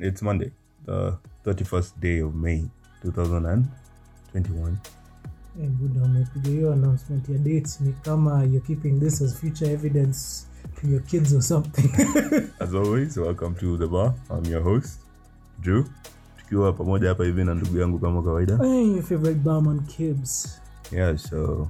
It's Monday, the 31st day of May 2021. Eh, buda umepiga hiyo announcement ya dates ni kama you're keeping this as future evidence to your kids or something As always, welcome to the bar. I'm your host, Drew. Tukiwa pamoja hapa hivi na ndugu yangu kama kawaida. hey, your favorite barman kibs Yeah, so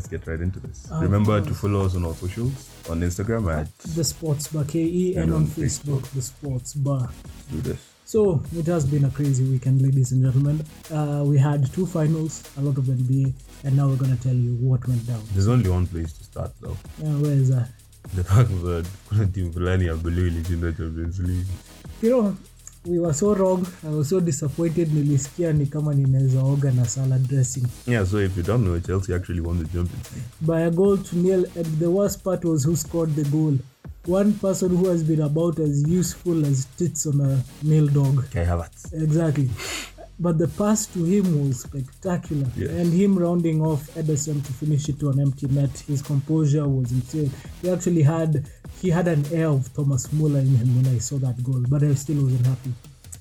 let's get right into this. Of Remember to follow us on our socials on Instagram at the sports bar ke and And on on facebook the sports bar do this. so it has been a crazy weekend ladies and gentlemen uh, we had two finals a lot of nba and now we're going to tell you what went down There's only one place to start though. yeah, where is that The fact that kuna team fulani ya blue ilishinda Champions League. you know we were so wrong. I was so disappointed. Nilisikia ni kama ninaweza oga na salad dressing. Yeah, so if you don't know, Chelsea actually won the Champions by a goal to nil and the worst part was who scored the goal. One person who has been about as useful as tits on a male dog. Havertz. exactly but the pass to him was spectacular Yes. and him rounding off Ederson to finish it to an empty net his composure was insane he actually had he had an air of Thomas Muller in him when I saw that goal but I still wasn't happy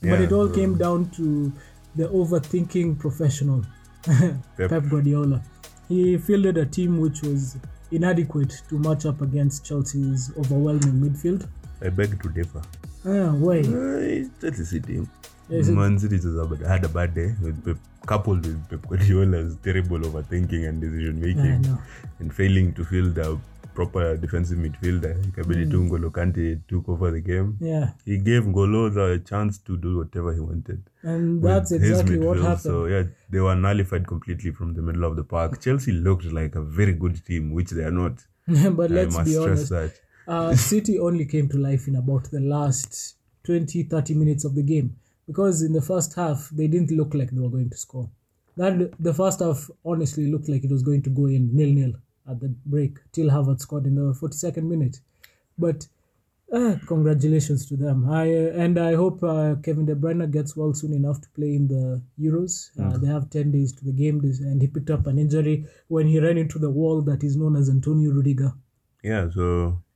but it all bro. came down to the overthinking professional Pep. Pep Guardiola. He fielded a team which was inadequate to match up against Chelsea's overwhelming midfield. I beg to differ. Ah, why? Uh, Chelsea team. Yes, Man City just had- had a bad day with Pep, coupled with Pep Guardiola's terrible overthinking and decision making know. and failing to field a proper defensive midfielder. Ikabidi tu N'Golo Kante took over the game. Yeah, He gave Ngolo the chance to do whatever he wanted. and that's exactly what happened. So yeah, they were nullified completely from the middle of the park. Chelsea looked like a very good team, which they are not. but I let's must be stress honest, that. uh, City only came to life in about the last 20 30 minutes of the game because in the first half they didn't look like they were going to score. That the first half honestly looked like it was going to go in nil nil at the break till Havertz scored in the 42nd minute. But uh, congratulations to them. I uh, and I hope uh, Kevin De Bruyne gets well soon enough to play in the Euros. Uh, They have 10 days to the game, this- and he picked up an injury when he ran into the wall that is known as Antonio Rudiger. Yeah, so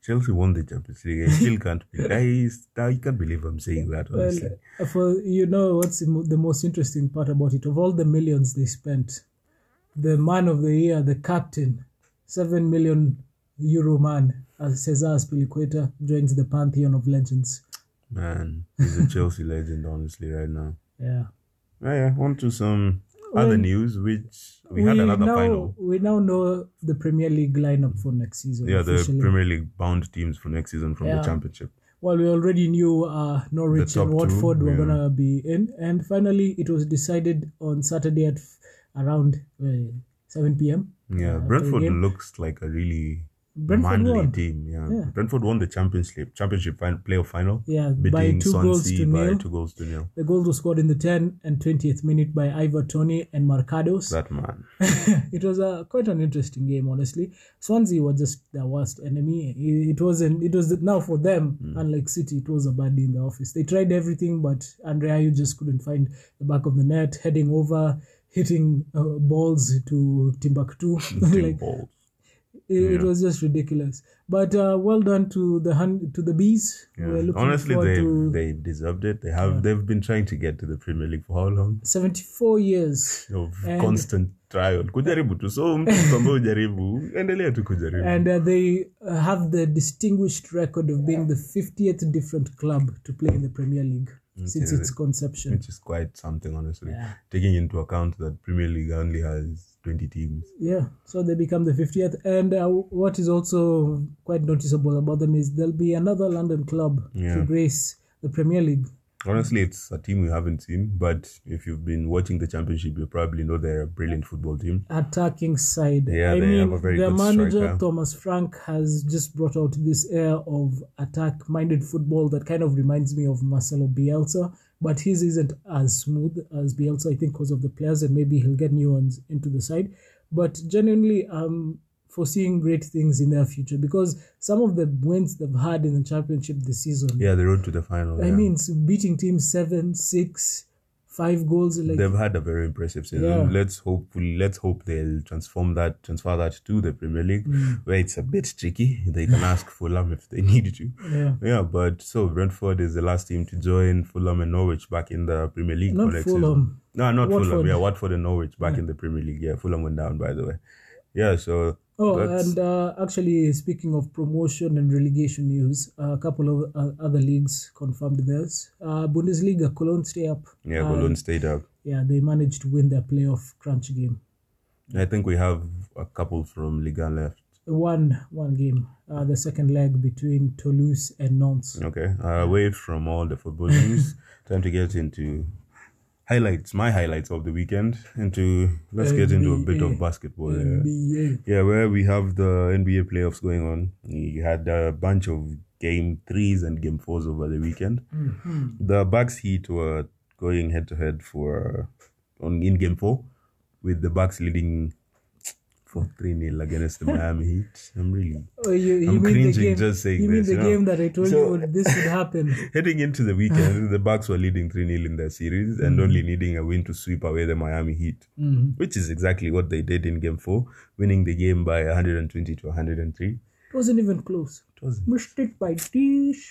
Chelsea won the Champions League. I still can't. Be- I, I can't believe I'm saying that. Honestly, uh, for you know what's the most interesting part about it of all the millions they spent, the man of the year, the captain, seven million euro man, uh, Cesar Azpilicueta joins the pantheon of legends. man, he's a Chelsea legend. Honestly, right now. Yeah, Yeah, yeah. On to some other news, which we, had another now final. we now know the Premier League lineup for next season. Yeah, the. Premier League bound teams for next season from Yeah. the Championship. Well, we already knew uh, Norwich and two, Watford were yeah. gonna be in, and finally it was decided on Saturday at f- around uh, 7 p.m. Yeah, the Brentford looks like a really Brentford manly won. team. Yeah. Yeah. Brentford won the championship championship fin- playoff final, Yeah, by two goals Swansea to by nil. two goals to nil. The goals were scored in the 10 and 20th minute by Ivan Toney and Marcondes. That man. it was a quite an interesting game, honestly. Swansea were just their worst enemy. It, wasn't. It was now for them, unlike City, it was a bad day in the office. They tried everything, but André Ayew just couldn't find the back of the net, heading over, hitting uh, balls to Timbuktu. Like balls. It, it was just ridiculous. But uh, well done to the hun- to the bees. Yeah. Honestly, they to they deserved it. They have they've been trying to get to the Premier League for how long? 74 years. Of And- constant trial. Kujaribu tu. So mtu ambaye hujaribu, endelea tu kujaribu. and uh, they uh, have the distinguished record of being the 50th different club to play in the Premier League since its conception. which is quite something, honestly. Yeah. Taking into account that Premier League only has 20 teams. Yeah, so they become the 50th. And uh, what is also quite noticeable about them is there'll be another London club Yeah. to grace the Premier League. Honestly, it's a team we haven't seen, but if you've been watching the championship, you probably know they're a brilliant football team. Attacking side. Yeah, I they mean, have a very their good manager, striker. Thomas Frank, has just brought out this air of attack minded football that kind of reminds me of Marcelo Bielsa. But his isn't as smooth as Bielsa, I think, because of the players, and maybe he'll get new ones into the side. But genuinely, um, foreseeing great things in their future because some of the wins they've had in the championship this season. Yeah, the road to the final. I yeah. mean, so beating teams seven, six, five goals. Like They've had a very impressive season. Yeah. Let's hopefully let's hope they'll transform that, transfer that to the Premier League, Mm. where it's a bit tricky. They can ask Fulham if they need to. yeah, Yeah, but so Brentford is the last team to join Fulham and Norwich back in the Premier League not next season. Fulham. No, not Fulham. Watford. Yeah, Watford and Norwich back in the Premier League. Yeah, Fulham went down by the way. Yeah, so Oh, that's- and uh, actually, speaking of promotion and relegation news, a couple of uh, other leagues confirmed theirs. Uh, Bundesliga, Cologne stay up. yeah, Uh, Cologne stayed up. Yeah, they managed to win their playoff crunch game. I think we have a couple from Liga left. One one game, uh, the second leg between Toulouse and Nantes. Okay, uh, away from all the football news, time to get into highlights. My highlights of the weekend. Into let's get into a bit of basketball. NBA. Yeah, where we have the NBA playoffs going on. We had a bunch of game threes and game fours over the weekend. Mm-hmm. The Bucks Heat were going head to head for on in game four, with the Bucks leading for three 0 against the Miami Heat. I'm really Oh, you, you I'm mean cringing game? just saying you mean this, the you know? game that I told So- you would, this would happen? heading into the weekend. the Bucks were leading three 0 in their series and only needing a win to sweep away the Miami Heat, Mhm. which is exactly what they did in game four, winning the game by 120 to 103. It wasn't even close. It was Missed it by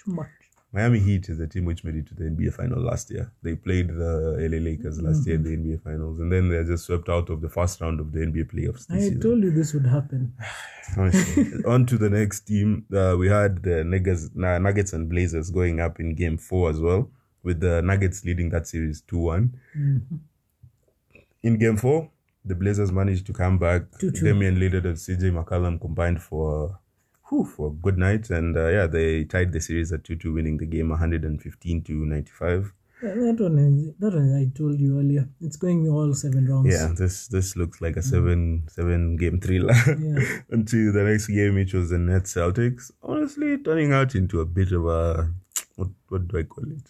much. Miami Heat is the team which made it to the NBA final last year. They played the LA Lakers last year in the NBA finals, and then they're just swept out of the first round of the NBA playoffs this I season. told you this would happen. On to the next team. Uh, we had the Nuggets, Nuggets and Blazers going up in game four as well, with the Nuggets leading that series 2 one In game four, the Blazers managed to come back. 2-2. Damian Lillard and CJ McCollum combined for whew, for a good night, and uh, yeah, they tied the series at 2 2, winning the game 115 to 95. Yeah, That one, is- that one I told you earlier. It's going all seven rounds. Yeah, this this looks like a seven seven game thriller. Yeah. Until the next game, which was the Nets Celtics, honestly turning out into a bit of a what what do I call it?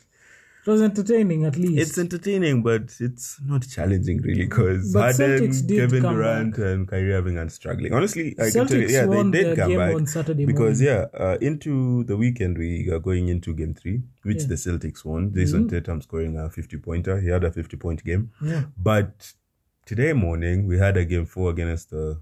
It was entertaining at least. It's entertaining, but it's not challenging really because Harden, Celtics Kevin Durant, and Kyrie Irving are struggling. Honestly, I can tell you, Celtics yeah, they did come game back on Saturday because morning. yeah, uh, into the weekend we are going into game three, which the Celtics won. Jayson Tatum scoring a fifty pointer. He had a fifty point game. Yeah. But today morning we had a game four against the,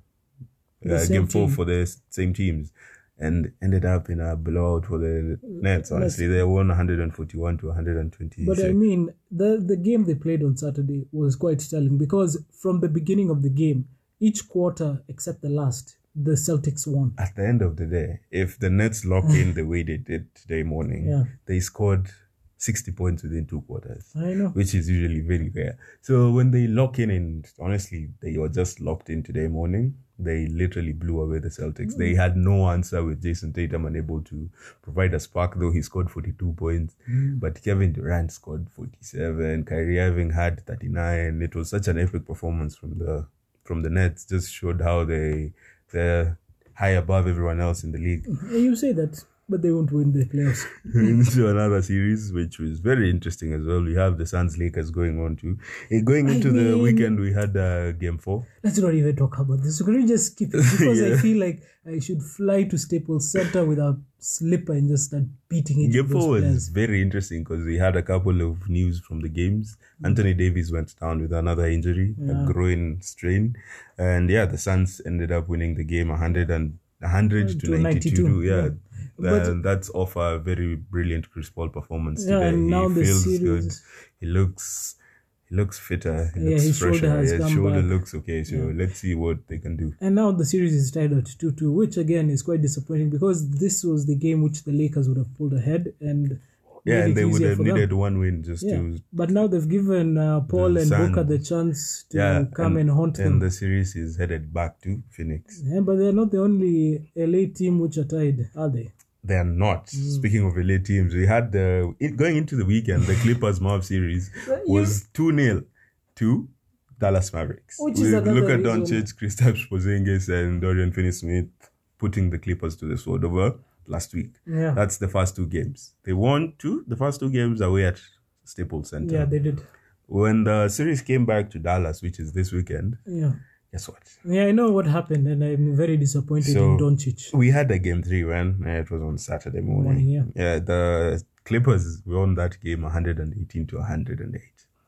The uh, same game four for the same teams, and ended up in a blowout for the Nets. Honestly, they won 141 to 120. But I mean, the the game they played on Saturday was quite telling because from the beginning of the game, each quarter except the last, the Celtics won. At the end of the day, if the Nets lock in the way they did today morning, Yeah. they scored 60 points within two quarters. I know. which is usually very rare. So when they lock in, and honestly, they were just locked in today morning. They literally blew away the Celtics. They had no answer with Jayson Tatum unable to provide a spark, though he scored 42 points. Mm. But Kevin Durant scored 47. Kyrie Irving had 39. It was such an epic performance from the from the Nets. Just showed how they they're high above everyone else in the league. You say that, but they won't win the playoffs. into another series, which was very interesting as well. We have the Suns Lakers going on too. Eh, Going into the mean- weekend, we had uh, game four. Let's not even talk about this. Can we just skip it? Because I feel like I should fly to Staples Center with a slipper and just start beating it. Game four was players. very interesting because we had a couple of news from the games. Anthony Davis went down with another injury, a groin strain, and yeah, the Suns ended up winning the game 100 and 100 uh, to, To 92. 92, Yeah. yeah. And that's off a very brilliant Chris Paul performance Yeah, today. now he the feels series- good. He looks he looks fitter. He Yeah, looks his shoulder fresher. has His come shoulder back. looks okay. So let's see what they can do. And now the series is tied at 2 2, which again is quite disappointing because this was the game which the Lakers would have pulled ahead and Yeah, and they would have for them. needed one win just Yeah, to but now they've given uh, Paul and Booker the chance to yeah come and, haunt them. And the series is headed back to Phoenix. Yeah, but they're not the only LA team which are tied, are they? They are not. Mm. Speaking of LA teams, we had the it, going into the weekend. The Clippers Mavs series was two 0 to Dallas Mavericks. Which is We another look at reason- Doncic, Kristaps Porzingis, and Dorian Finney-Smith putting the Clippers to the sword over last week. Yeah. That's the first two games. They won two. The first two games away at Staples Center. Yeah, they did. When the series came back to Dallas, which is this weekend, Yeah. guess what? Yeah, I know what happened, and I'm very disappointed So- in Doncic. We had a game three when it was on Saturday morning. Morning, yeah. the Clippers won that game 118 to 108.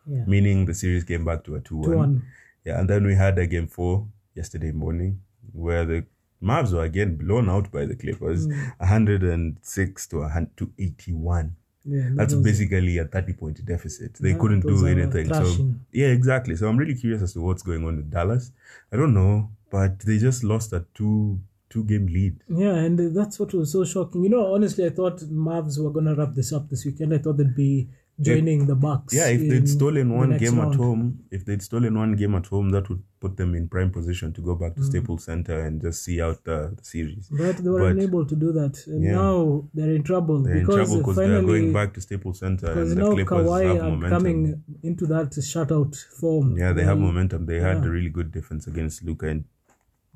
Yeah. meaning the series came back to a 2 1. 2-1. Yeah, and then we had a game four yesterday morning where the Mavs were again blown out by the Clippers, Mm. 106 to, a hun- to 81. Yeah, That's basically a 30 point deficit. They couldn't do anything. So, yeah, exactly. So I'm really curious as to what's going on with Dallas. I don't know, but they just lost a two two game lead. Yeah, and that's what was so shocking. You know, honestly, I thought Mavs were gonna wrap this up this weekend. I thought they'd be joining the Bucks. Yeah, if they'd stolen one next game round. at home, if they'd stolen one game at home, that would put them in prime position to go back to Mm. Staples Center and just see out the, the series. but they were But- unable to do that, and Yeah. now they're in trouble They're in because trouble because they're going back to Staples Center and the now Clippers Kawhi have are momentum. coming into that shutout form. Yeah, they have momentum. They had Yeah. a really good defense against Luka and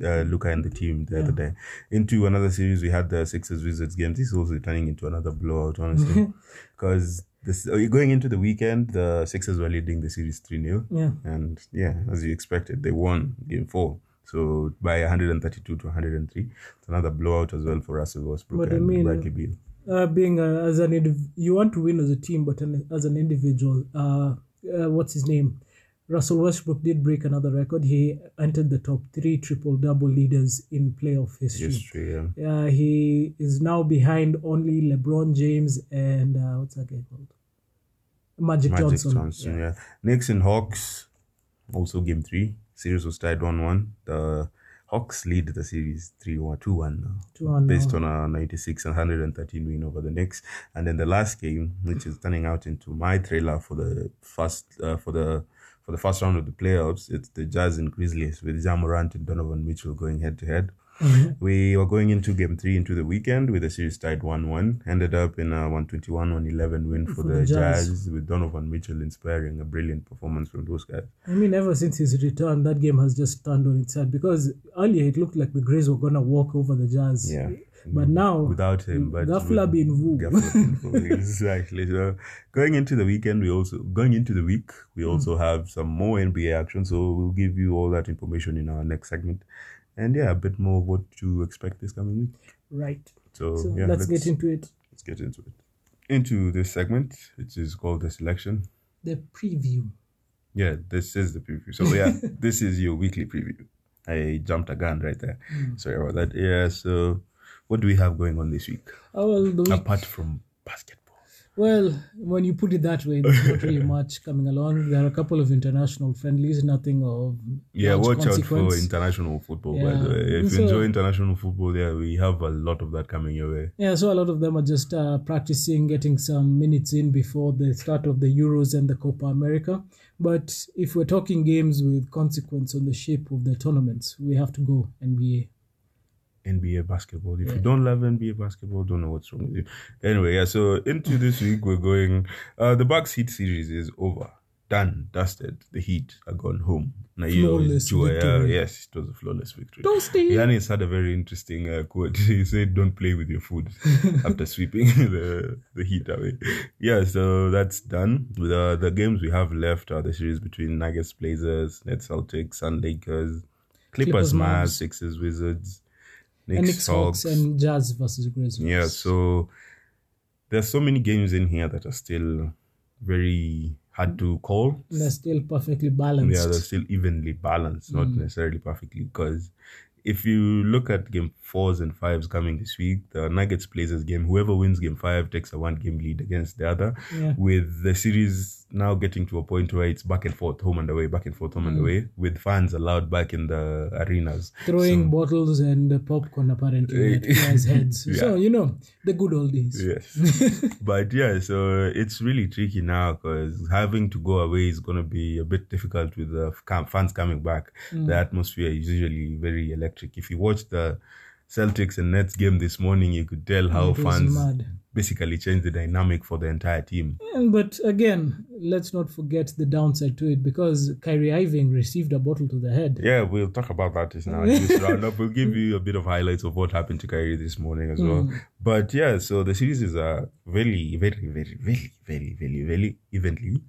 uh, Luka and the team the other day. Into another series, we had the Sixers Wizards game. This is also turning into another blowout, honestly, because this uh, going into the weekend, the Sixers were leading the series three 0 Yeah, and yeah, as you expected, they won game four. So by 132 to 103, it's another blowout as well for Russell Westbrook But I and mean, Bradley Beal. uh, being uh, as an indiv- you want to win as a team, but an, as an individual, uh, uh, what's his name? Russell Westbrook did break another record. He entered the top three triple double leaders in playoff history. History, yeah. Uh, he is now behind only LeBron James and uh, what's that guy called? Magic, Magic Johnson. Johnson. yeah. Knicks and Hawks, also game three. Series was tied 1 1. The Hawks lead the series 3 1 2 1 now. 2-1 Based now. on a 96 and 113 win over the Knicks. And then the last game, which is turning out into my trailer for the first uh, for the for the first round of the playoffs, it's the Jazz and Grizzlies with Ja Morant and Donovan Mitchell going head to head. Mm-hmm. We were going into game three into the weekend with the series tied 1 1. Ended up in a 121 111 win for, For the, the Jazz. Jazz, with Donovan Mitchell inspiring a brilliant performance from those guys. I mean, ever since his return, that game has just turned on its head because earlier it looked like the Grays were gonna walk over the Jazz. Yeah. But now, Without him, but Gafla bin Vu. Gafla bin Vu, exactly. So going into the weekend, we also going into the week, we Hmm. also have some more NBA action. So we'll give you all that information in our next segment, and yeah, a bit more of what to expect this coming week. right. So, So yeah, let's, get into it. let's get into it. Into this segment, which is called the selection. The preview. Yeah, this is the preview. So yeah, this is your weekly preview. I jumped a gun right there. Hmm. Sorry about that. Yeah. So, what do we have going on this week Oh, well, the week, apart from basketball? Well, when you put it that way, there's not really much coming along. There are a couple of international friendlies, nothing of Yeah, watch out for international football. By the way, if So- you enjoy international football, yeah, we have a lot of that coming your way. Yeah, so a lot of them are just uh, practicing, getting some minutes in before the start of the Euros and the Copa America. But if we're talking games with consequence on the shape of the tournaments, we have to go NBA. NBA basketball. If Yeah. you don't love NBA basketball, don't know what's wrong with you. Anyway, yeah. So into this week, we're going. Uh, the Bucks Heat series is over, done, dusted. The Heat are gone home. Nayo yeah, victory. yes, it was a flawless victory. Toasty! Giannis had a very interesting uh, quote. He said, "Don't play with your food." after sweeping the the Heat away. Yeah, so that's done. With uh, the games we have left are the series between Nuggets, Blazers, Nets, Celtics, Sun Lakers, Clippers, Clippers, Mavs. Sixers, Wizards, and Hawks, Hawks. and Jazz versus Grizzlies. Yeah, so there's so many games in here that are still very hard to call. they're still perfectly balanced. Yeah, they're still evenly balanced, not Mm. necessarily perfectly. Because if you look at game fours and fives coming this week, the Nuggets Blazers game, whoever wins game five takes a one game lead against the other. Yeah. With the series now getting to a point where it's back and forth, home and away, back and forth, home and Mm. away, with fans allowed back in the arenas. Throwing So- bottles and popcorn apparently at players' heads. Yeah. So, you know, the good old days. Yes. but yeah, so it's really tricky now because having to go away is going to be a bit difficult with the fans coming back. Mm. The atmosphere is usually very electric. If you watch the Celtics and Nets game this morning, you could tell how fans mad. Basically change the dynamic for the entire team. But again, let's not forget the downside to it because Kyrie Irving received a bottle to the head. Yeah, we'll talk about that just now. in This roundup, we'll give you a bit of highlights of what happened to Kyrie this morning as well. But yeah, so the series is uh, very, very, very, very, very, very, very evenly.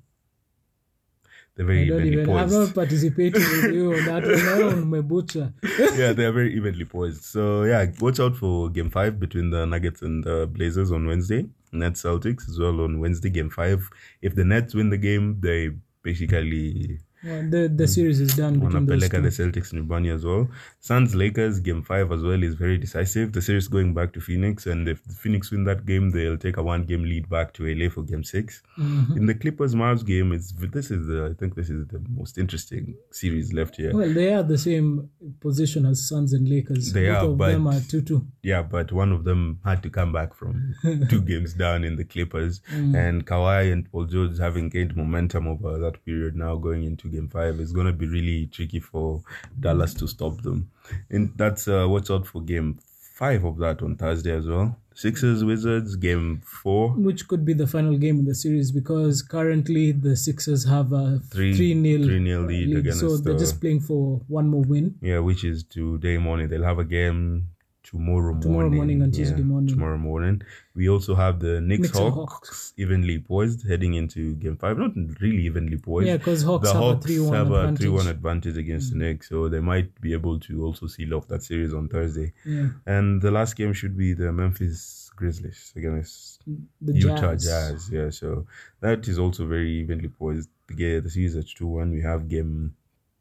They're very evenly even, I'm poised. not participating with you on that one. on my butcher. yeah, they are very evenly poised. So yeah, watch out for game five between the Nuggets and the Blazers on Wednesday. Nets Celtics as well on Wednesday, game five. If the Nets win the game, they basically Well, the the series is done between those two. the Celtics nyumbani as well. Suns Lakers game five as well is very decisive. The series going back to Phoenix, and if Phoenix win that game, they'll take a one game lead back to LA for game 6 Mm-hmm. In the Clippers Mavs game, it's this is the I think this is the most interesting series left here. Well, they are the same position as Suns and Lakers. They Both are, of but- them are two two. Yeah, but one of them had to come back from two games down in the Clippers, Mm. and Kawhi and Paul George having gained momentum over that period now going into Game Five is going to be really tricky for Dallas to stop them. And that's uh, watch out for Game Five of that on Thursday as well. Sixers Wizards Game Four. Which could be the final game in the series because currently the Sixers have a Three- 3 nil 3-0 lead against So they're the- just playing for one more win. Yeah, which is today morning. They'll have a game tomorrow, Tomorrow morning and Tuesday morning. Tomorrow morning. We also have the Knicks, Knicks Hawks, Hawks. evenly poised heading into game five. Not really evenly poised. Yeah, because Hawks the have Hawks a 3 1 have a advantage. 3 1 advantage against the mm. Knicks, so they might be able to also seal off that series on Thursday. Yeah. And the last game should be the Memphis Grizzlies against The Utah Jazz. Jazz. Yeah, so that is also very evenly poised. The, the series at 2 1. We have game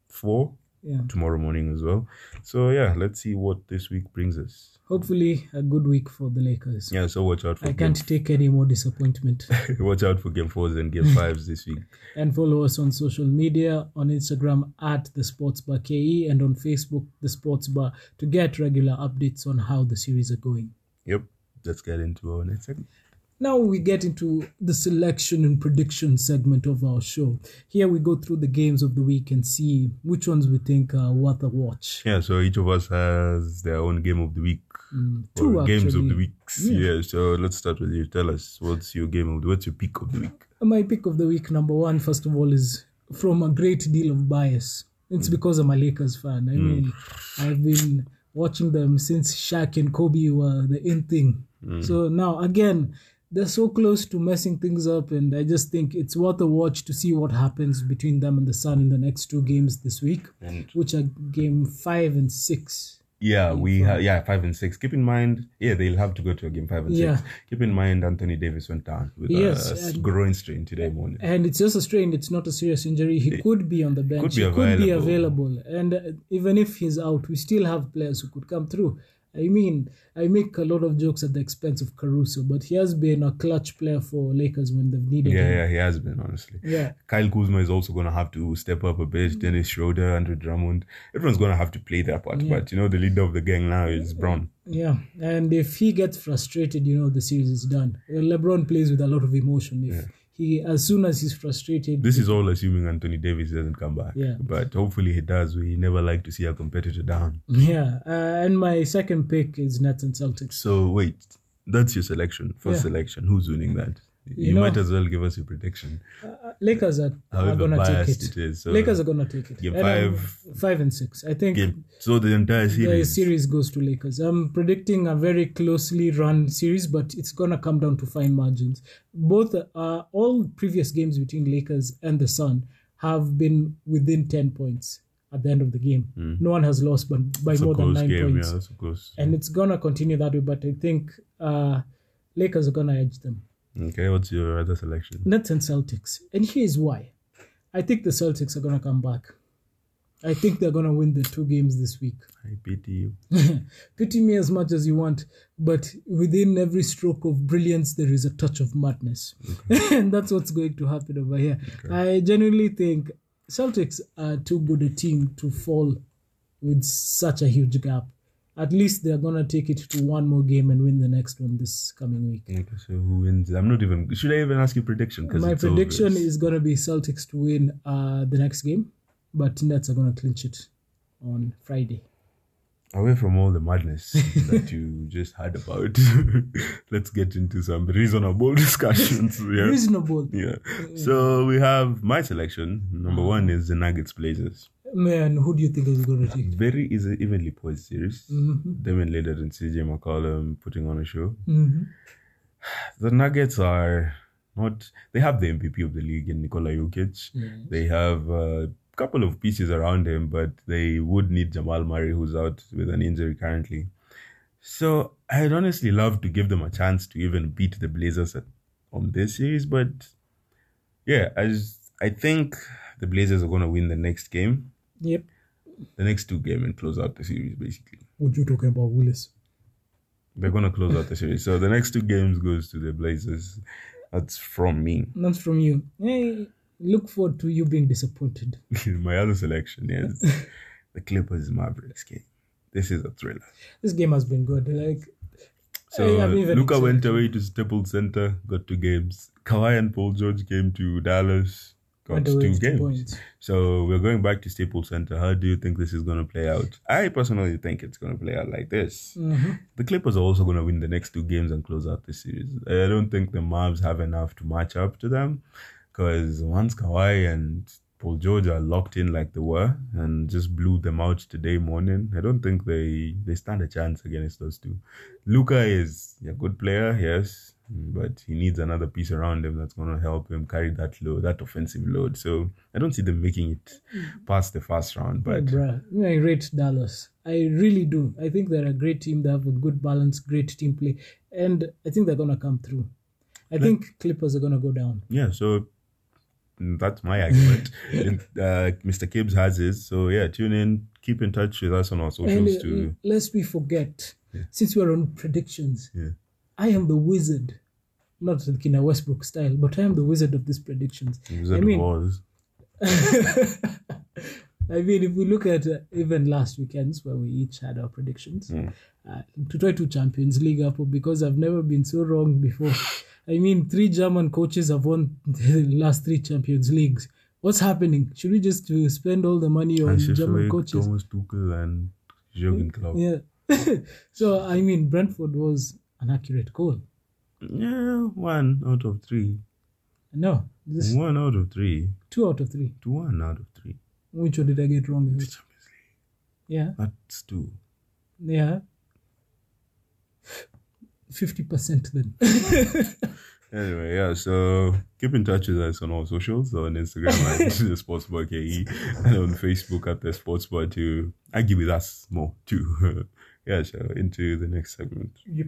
four Yeah. tomorrow morning as well. So yeah, let's see what this week brings us. Hopefully, a good week for the Lakers. Yeah, so watch out for I can't take any more disappointment. watch out for game fours and game fives this week. and follow us on social media on Instagram at the Sports Bar KE and on Facebook the Sports Bar to get regular updates on how the series are going. Yep. Let's get into our next segment. Now we get into the selection and prediction segment of our show. Here we go through the games of the week and see which ones we think are worth a watch. Yeah, so each of us has their own game of the week. Mm, two, or games of the weeks. Yeah. so let's start with you. Tell us what's your game of the what's your pick of the week? My pick of the week, number one, first of all, is from a great deal of bias. It's mm. because I'm a Lakers fan. I mm. mean, I've been watching them since Shaq and Kobe were the in thing. So now, again, they're so close to messing things up, and I just think it's worth a watch to see what happens between them and the Sun in the next two games this week, And which are game five and six. yeah, we have yeah five and six. Keep in mind, yeah, they'll have to go to a game five and Yeah. six. Keep in mind, Anthony Davis went down with Yes, a groin strain today morning. And it's just a strain. It's not a serious injury. He could be on the bench. be he could be available. available. And uh, even if he's out, we still have players who could come through. I mean, I make a lot of jokes at the expense of Caruso, but he has been a clutch player for Lakers when they've needed Yeah, him. yeah, yeah, he has been honestly. Yeah. Kyle Kuzma is also going to have to step up a bit. Dennis Schroeder, Andre Drummond, everyone's going to have to play their part. But you know, the leader of the gang now is Brown. Yeah, and if he gets frustrated, you know the series is done. Uh, LeBron plays with a lot of emotion. If he, as soon as he's frustrated, This is all assuming Anthony Davis doesn't come back. Yeah. But hopefully he does. We never like to see a competitor down. yeah. Uh, and my second pick is Nets and Celtics. So wait, that's your selection. First Yeah. selection. Who's winning that? You, You know- might as well give us your prediction. Uh, Lakers are, are gonna take it. it is. So Lakers are gonna take it. Game And five- five and six. I think game, so the entire the series. series goes to Lakers. I'm predicting a very closely run series, but it's gonna come down to fine margins. Both uh, all previous games between Lakers and the Sun have been within ten points at the end of the game. No one has lost by, by It's more than nine game. points, Yeah, that's a close. and it's gonna continue that way. But I think uh, Lakers are gonna edge them. Okay, what's your other selection? Nets and Celtics. And here's why. I think the Celtics are going to come back. I think they're going to win the two games this week. I pity you. Pity me as much as you want, but within every stroke of brilliance, there is a touch of madness. and that's what's going to happen over here. I genuinely think Celtics are too good a team to fall with such a huge gap. At least they're going to take it to one more game and win the next one this coming week. Okay, so who wins? I'm not even. Should I even ask you prediction? My prediction obvious. is going to be Celtics to win uh, the next game, but Nets are going to clinch it on Friday. away from all the madness that you just heard about. let's get into some reasonable discussions. Yeah. Reasonable. Yeah. So we have my selection. Number one is the Nuggets Blazers. Man, who do you think is going to take? Very easy, evenly poised series. Mm-hmm. Damian Lillard and CJ McCollum putting on a show. hmm The Nuggets are not. They have the MVP of the league in Nikola Jokic. They have a couple of pieces around him, but they would need Jamal Murray, who's out with an injury currently. So I'd honestly love to give them a chance to even beat the Blazers at, on this series, but yeah, I just I think the Blazers are going to win the next game, Yep. the next two game, and close out the series. Basically, What you talking about, Willis? they're to close out the series. So the next two games goes to the Blazers. That's from me. That's from you. Hey, look forward to you being disappointed. My other selection is the Clippers Mavericks game. This is a thriller. This game has been good. Like, So I- Luka went away to Staples Center, got two games. Kawhi and Paul George came to Dallas, got two games. points. So we're going back to Staples Center. How do you think this is going to play out? I personally think it's going to play out like this. Mhm. The Clippers are also going to win the next two games and close out the series. I don't think the Mavs have enough to match up to them because once Kawhi and Paul George are locked in like they were and just blew them out today morning, I don't think they, they stand a chance against those two. Luka is a good player, yes, but he needs another piece around him that's going to help him carry that load, that offensive load. So I don't see them making it past the first round, but I rate Dallas. I really do. I think they're a great team. They have a good balance, great team play, and I think they're gonna come through. I think Clippers are gonna go down. yeah, so mm, that's my argument. And, uh, Mr. Gibbs has his. So yeah, tune in, keep in touch with us on our socials uh, too. lest we forget, since we're on predictions, Yeah. I am the wizard. Not in a Westbrook style, but I am the wizard of these predictions. Wizard I mean, Oz. I mean, if we look at uh, even last weekends where we each had our predictions, uh, to try to Champions League up because I've never been so wrong before. I mean, three German coaches have won the last three Champions Leagues. What's happening? Should we just uh, spend all the money on German coaches? Thomas Tuchel, and Jurgen Klopp. Yeah. so I mean, Brentford was an accurate call. Yeah, one out of three. No, this One out of three. two out of three. To one out of three. Which one did I get wrong? With? Yeah, That's two. yeah. Fifty percent then. Anyway, yeah, so keep in touch with us on all socials on Instagram at the KE and on Facebook at the Sportsbar to argue with us more too. yeah, so into the next segment. Yep.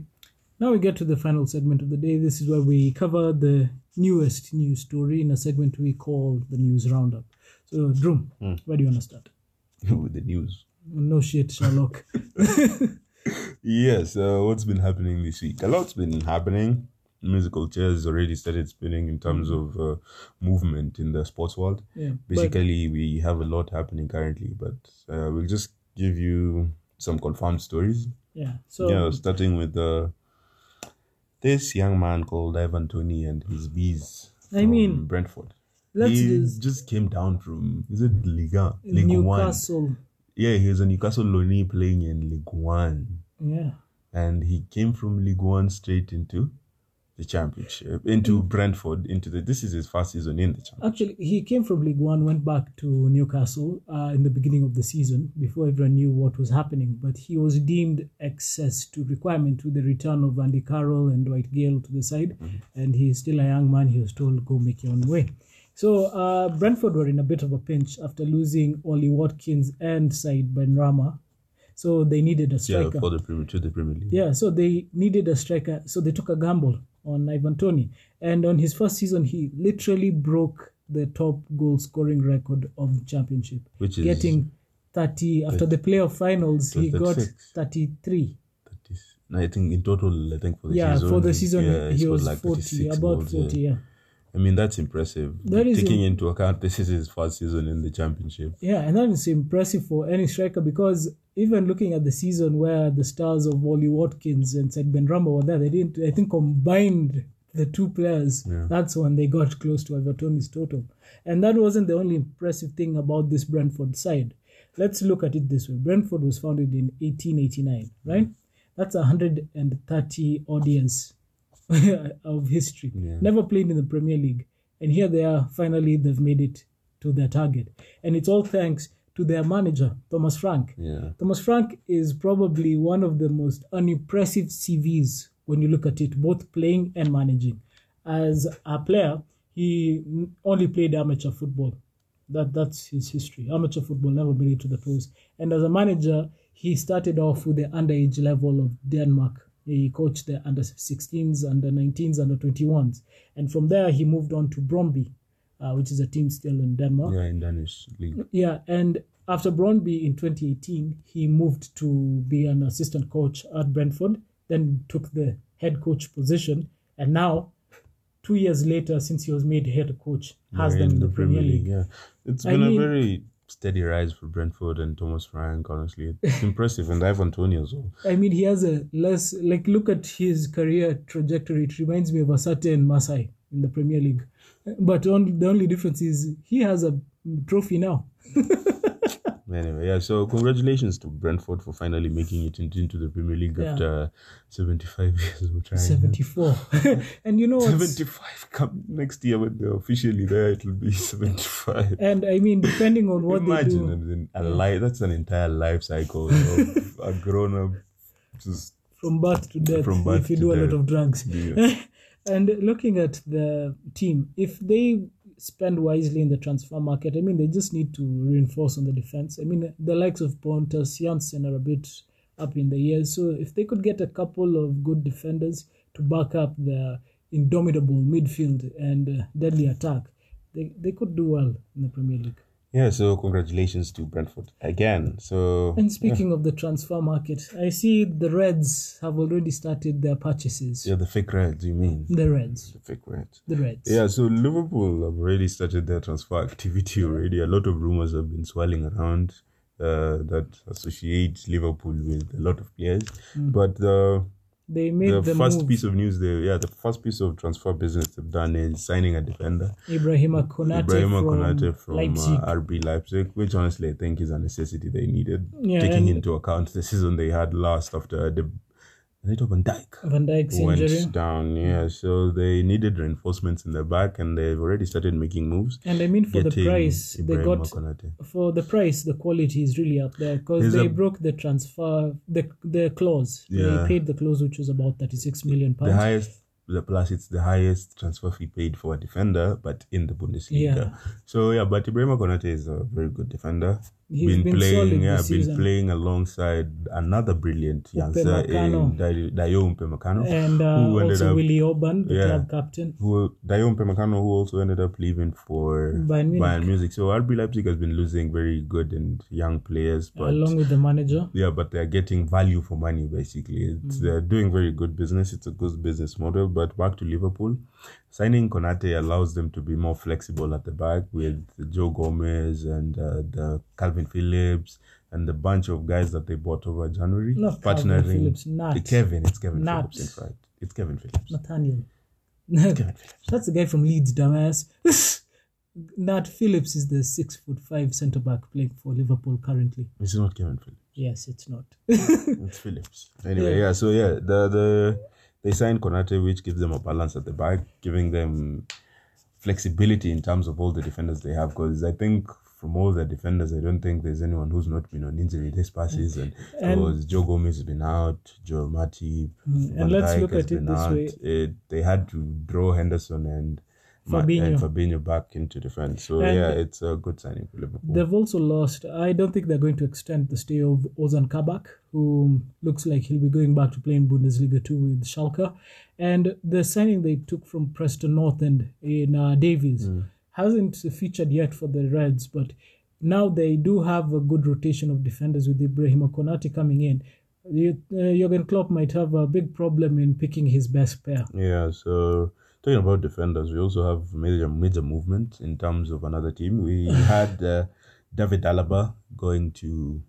Now we get to the final segment of the day. This is where we cover the newest news story in a segment we call the News Roundup. So, Drum, where do you want to start? with the news. No shit, Sherlock. Yes, uh, what's been happening this week? A lot's been happening. Musical chairs already started spinning in terms of uh, movement in the sports world. Yeah, Basically, we have a lot happening currently, but uh, we'll just give you some confirmed stories. yeah. So, yeah, starting with uh, this young man called Ivan Toney and his bees. I mean, Brentford. he just- just came down from is it Liga One? Newcastle. Yeah, he was a Newcastle loanee playing in League One, Yeah. and he came from League One straight into the Championship, into Brentford, into the. This is his first season in the Championship. Actually, he came from League One, went back to Newcastle uh, in the beginning of the season before everyone knew what was happening. But he was deemed excess to requirement with the return of Andy Carroll and Dwight Gayle to the side. And he's still a young man. He was told, go make your own way. So uh, Brentford were in a bit of a pinch after losing Ollie Watkins and Said Benrahma. So they needed a striker. Yeah, for the Premier to the Premier League. Yeah, so they needed a striker, so they took a gamble on Ivan Toney. And on his first season, he literally broke the top goal scoring record of the championship, Which is getting 30. After the playoff finals, he got 36. 33. That is, I think in total, I think for the Yeah, season, for the season, yeah, he scored was like 40, 36 about goals, 40, yeah. yeah. I mean, that's impressive. That is Taking into account this is his first season in the Championship. Yeah, and that is impressive for any striker because even looking at the season where the stars of Wally Watkins and Said Ben were there, they didn't, I think, combined the two players. Yeah. That's when they got close to Everton's total. And that wasn't the only impressive thing about this Brentford side. Let's look at it this way Brentford was founded in 1889, right? That's 130 audience of history. Yeah. Never played in the Premier League. And here they are, finally, they've made it to their target. And it's all thanks to their manager, Thomas Frank. Yeah. Thomas Frank is probably one of the most unimpressive CVs when you look at it, both playing and managing. As a player, he only played amateur football. That that's his history. Amateur football never made it to the pros. And as a manager, he started off with the underage level of Denmark. He coached the under 16s, under 19s, under 21s, and from there he moved on to Brøndby, uh, which is a team still in Denmark. Yeah, in Danish league. Yeah, and after Brøndby in 2018, he moved to be an assistant coach at Brentford, then took the head coach position, and now, two years later, since he was made head coach, has They're them in the Premier League. Yeah, it's I been mean- a very steady rise for Brentford and Thomas Frank. Honestly, it's impressive, and Ivan Toney as well. I mean, he has a less like look at his career trajectory. It reminds me of a certain Masai in the Premier League, but only, the only difference is he has a trophy now. Anyway, yeah. So congratulations to Brentford for finally making it into, into the Premier League Yeah. after seventy-five years of trying. Seventy-four, and you know what's, 75 come next year when they're officially there it'll be 75 and I mean, depending on what imagine they do an- a life that's an entire life cycle of a grown-up just from birth to death, From birth if you to do a lot death. of drugs. Yeah. and looking at the team, if they spend wisely in the transfer market, I mean, they just need to reinforce on the defense. I mean, the likes of Pontus Jansson are a bit up in the years. So if they could get a couple of good defenders to back up their indomitable midfield and uh, deadly attack, they, they could do well in the Premier League. Yeah so congratulations to Brentford again so And speaking of the transfer market, I see the Reds have already started their purchases. yeah the fake reds you mean The Reds. the fake reds The Reds. yeah so Liverpool have already started their transfer activity already a lot of rumors have been swirling around uh, that associate Liverpool with a lot of players but the They made the the, first move. piece of news they yeah the first piece of transfer business they've done is signing a defender Ibrahima Konate Ibrahima from, Konate from Leipzig. uh, RB Leipzig which honestly I think is a necessity they needed Yeah, taking into account the season they had last after the Renato Van Dijk Van Dijk's went injury. down yeah mm. so they needed reinforcements in the back and they've already started making moves And I mean, for the price they got, for the price, the quality is really up there because they a- broke the transfer, the the clause. Yeah. They paid the clause, which was about thirty six million pounds. the highest the plus it's the highest transfer fee paid for a defender but in the Bundesliga Yeah. so yeah but Ibrahima Konate is a very good defender He's been solid playing yeah been season. playing alongside another brilliant youngster in Dayot Dayot Upamecano and uh, who ended also up Willi Orban, the yeah. club captain. who Dayot Upamecano who also ended up leaving for Bayern Munich. Munich so RB Leipzig has been losing very good and young players but along with the manager. yeah, but they're getting value for money basically. It's, They're doing very good business. It's a good business model. But back to Liverpool, signing Konate allows them to be more flexible at the back with Joe Gomez and uh, the Kalvin Phillips and the bunch of guys that they bought over January. Not Kalvin Phillips. The Kevin, it's Kevin Nat. Phillips, in fact. It's Kevin Phillips. Nathaniel. Kevin Phillips. That's the guy from Leeds, dumbass. Nat Phillips is the six foot five centre back playing for Liverpool currently. It's not Kevin Phillips. Yes, it's not. It's Phillips. Anyway, yeah. So yeah, the the they signed Konate, which gives them a balance at the back, giving them flexibility in terms of all the defenders they have. Because I think from all the defenders, I don't think there's anyone who's not been on injury this past season. And- Because Joe Gomez has been out, Joe Matip, mm, Van and let's Dijk look at it this out. way. It, they had to draw Henderson and. Fabinho. and Fabinho back into defense. So And- yeah, it's a good signing for Liverpool. They've also lost. I don't think they're going to extend the stay of Ozan Kabak, who looks like he'll be going back to playing Bundesliga 2 with Schalke. And the signing they took from Preston North End in uh, Davies hasn't featured yet for the Reds, but now they do have a good rotation of defenders with Ibrahim Konate coming in. You- Uh, Jurgen Klopp might have a big problem in picking his best pair. Yeah, so talking about defenders, we also have major major movement in terms of another team. We had uh, David Alaba going to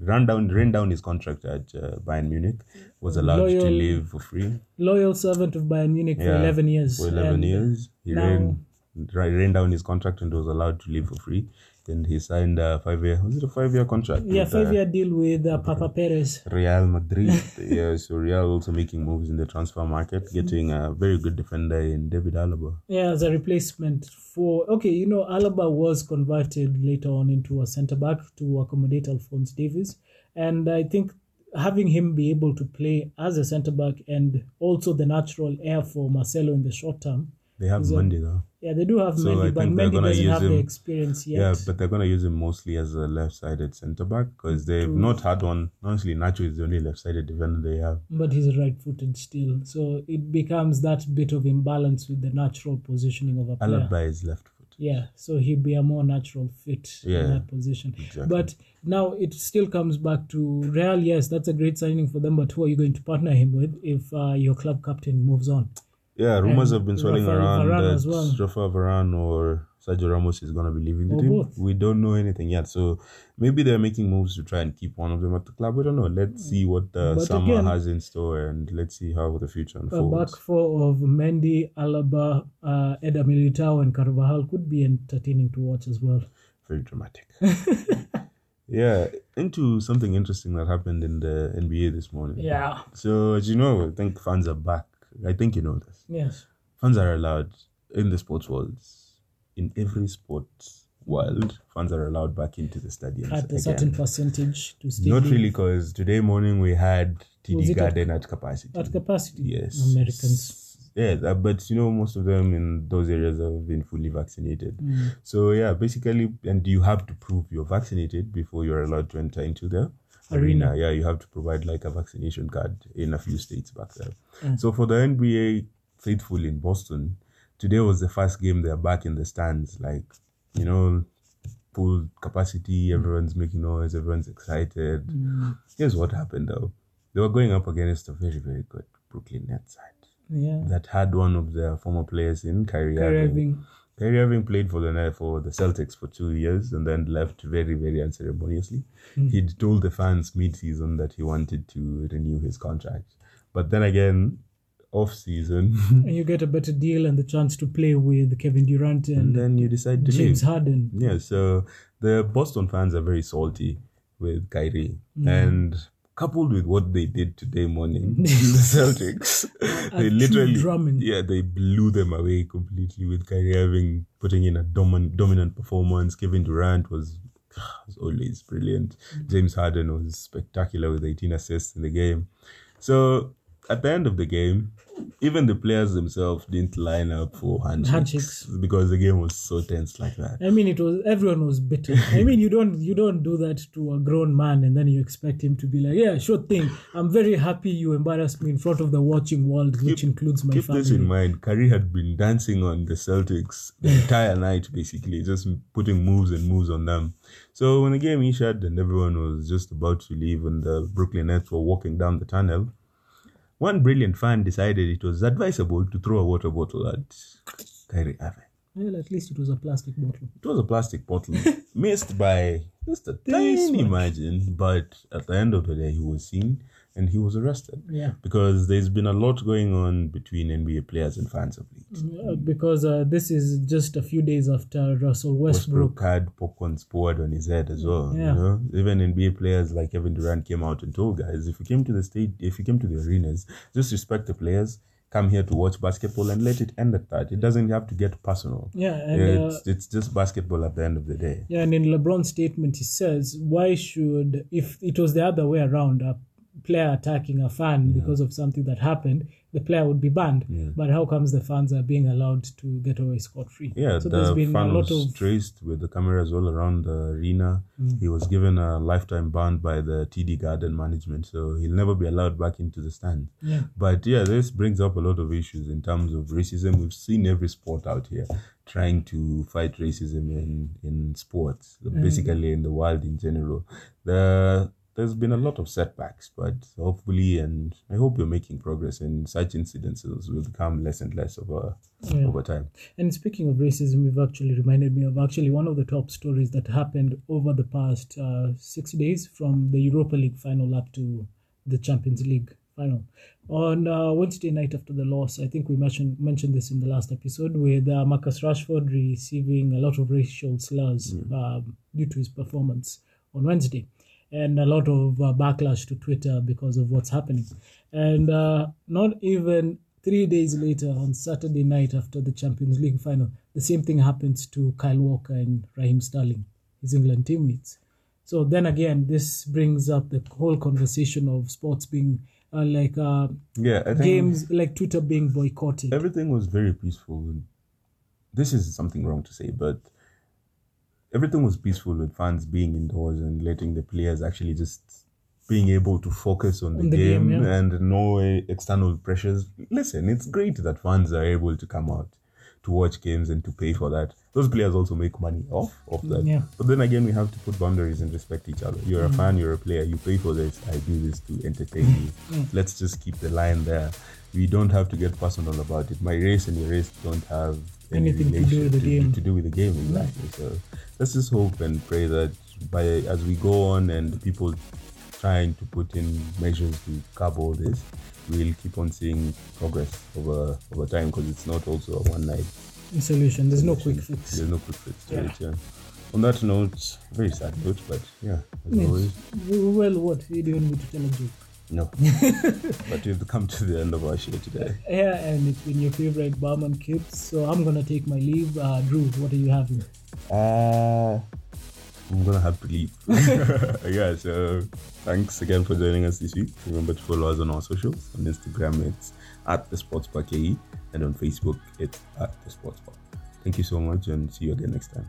run down, rain down his contract at uh, Bayern Munich. Was allowed to leave for free Loyal servant of Bayern Munich for 11 years. for eleven and years. He now- ran ra- ran down his contract and was allowed to leave for free. Then he signed a five year. Was it a five year contract? Yeah, uh, five year deal with uh, Papa Perez. Real Madrid. yeah, so Real also making moves in the transfer market, getting a very good defender in David Alaba. Yeah, as a replacement for okay, you know, Alaba was converted later on into a centre back to accommodate Alphonso Davies, and I think having him be able to play as a centre back and also the natural heir for Marcelo in the short term. They have Monday though. Yeah, they do have So I Mendy, but think they're Mendy gonna doesn't use have the him- experience yet. Yeah, but they're gonna use him mostly as a left-sided centre back because they've not had one. Honestly, Nacho is the only left-sided defender they have. but he's right-footed still, so it becomes that bit of imbalance with the natural positioning of a player. Alaba is left-footed. Yeah, so he'd be a more natural fit Yeah, in that position. exactly. But now it still comes back to Real. Yes, that's a great signing for them. But who are you going to partner him with if uh, your club captain moves on? Yeah, rumors And have been swirling around Varane that well. Rafael Varane or Sergio Ramos is going to be leaving the Or team. both. We don't know anything yet, so maybe they're making moves to try and keep one of them at the club. We don't know. Let's see what uh, But summer again- has in store, and let's see how the future unfolds. A back four of Mendy, Alaba, uh, Eder Militao, and Carvajal could be entertaining to watch as well. Very dramatic. yeah, into something interesting that happened in the NBA this morning. Yeah. So as you know, I think fans are back. I think you know this. Yes. fans are allowed in the sports world, in every sports world, fans are allowed back into the stadiums At a certain percentage to still Not really, because today morning we had TD it at- Garden at capacity. at capacity. yes, Americans. Yeah, uh, but you know most of them in those areas have been fully vaccinated. Mm. So yeah, basically, and you have to prove you're vaccinated before you're allowed to enter into the arena. Arena. Yeah, you have to provide like a vaccination card in a few states back there. Mm. So for the NBA faithful in Boston, today was the first game they're back in the stands. Like, you know, full capacity, everyone's making noise, everyone's excited. Mm. Here's what happened though. They were going up against a very, very good Brooklyn Nets side Yeah. that had one of their former players in Kyrie, Kyrie Irving. Kyrie Irving played for the for the Celtics for two years and then left very, very unceremoniously. Hmm. He'd told the fans mid-season that he wanted to renew his contract, but then again, off-season, And you get a better deal and the chance to play with Kevin Durant and and then you decide to James leave. Harden. Yeah, so the Boston fans are very salty with Kyrie, Hmm. and coupled with what they did today morning, the Celtics, they literally, drumming. yeah, they blew them away completely with Kyrie Irving putting in a domin- dominant performance. Kevin Durant was, was always brilliant. Mm. James Harden was spectacular with 18 assists in the game. So at the end of the game, even the players themselves didn't line up for handshakes, Handshakes. because the game was so tense like that. I mean, it was everyone was bitter. I mean, you don't you don't do that to a grown man and then you expect him to be like, yeah, sure thing. I'm very happy you embarrassed me in front of the watching world, which includes my Keep family. this in mind. Kyrie had been dancing on the Celtics the entire night, basically, just putting moves and moves on them. So when the game issued and everyone was just about to leave and the Brooklyn Nets were walking down the tunnel, one brilliant fan decided it was advisable to throw a water bottle at Kyrie Irving. Well, at least it was a plastic bottle. It was a plastic bottle, missed by just a tiny margin, but at the end of the day, he was seen and he was arrested. Yeah. Because there's been a lot going on between NBA players and fans of late. Uh, because uh, this is just a few days after Russell Westbrook. Westbrook had popcorn poured on his head as well. Yeah. You know, even NBA players like Kevin Durant came out and told guys, if you came to the state, if you came to the arenas, just respect the players. Come here to watch basketball and let it end at that. It doesn't have to get personal. Yeah, and uh, it's, it's just basketball at the end of the day. Yeah, and in LeBron's statement, he says, "Why should if it was the other way around, a player attacking a fan because of something that happened, the player would be banned. But how comes the fans are being allowed to get away scot free? Yeah, so the there's been a lot was of traced with the cameras all around the arena. Mm. He was given a lifetime ban by the TD Garden management, so he'll never be allowed back into the stand. yeah, But yeah, this brings up a lot of issues in terms of racism. We've seen every sport out here trying to fight racism in in sports, mm. basically in the world in general. The there's been a lot of setbacks, but hopefully, and I hope you're making progress, and such incidences will become less and less over Yeah. over time. And speaking of racism, you've actually reminded me of actually one of the top stories that happened over the past uh, six days from the Europa League final up to the Champions League final. On uh, Wednesday night after the loss, I think we mentioned mentioned this in the last episode, with uh, Marcus Rashford receiving a lot of racial slurs um, due to his performance on Wednesday. And a lot of uh, backlash to Twitter because of what's happening. And uh, not even three days later, on Saturday night after the Champions League final, the same thing happens to Kyle Walker and Raheem Sterling, his England teammates. So then again, this brings up the whole conversation of sports being uh, like uh, Yeah, games, like Twitter being boycotted. everything was very peaceful. This is something wrong to say, but everything was peaceful with fans being indoors and letting the players actually just being able to focus on the, On the game, game, yeah. and no external pressures. Listen, it's great that fans are able to come out to watch games and to pay for that. Those players also make money off of that. Yeah. But then again, we have to put boundaries and respect each other. You're a Mm. fan, you're a player, you pay for this. I do this to entertain Mm. you. Let's just keep the line there. We don't have to get personal about it. My race and your race don't have Anything to do with the to, game. to do with the game exactly. So let's just hope and pray that by as we go on and people trying to put in measures to curb all this, we'll keep on seeing progress over over time because it's not also a one night solution. There's no quick fix. there's no quick fix to Yeah. it. Yeah. On that note, very sad note, but yeah, as Yes. always, Well, what? You do you want me to tell a joke? No. but we've come to the end of our show today. Yeah, and it's been your favorite barman kids. So I'm gonna take my leave. Uh, Drew, what are you having? Uh, I'm gonna have to leave. yeah, so thanks again for joining us this week. Remember to follow us on our socials. On Instagram, it's at the Sports Park AE, and on Facebook, it's at the Sports Park. Thank you so much, and see you again next time.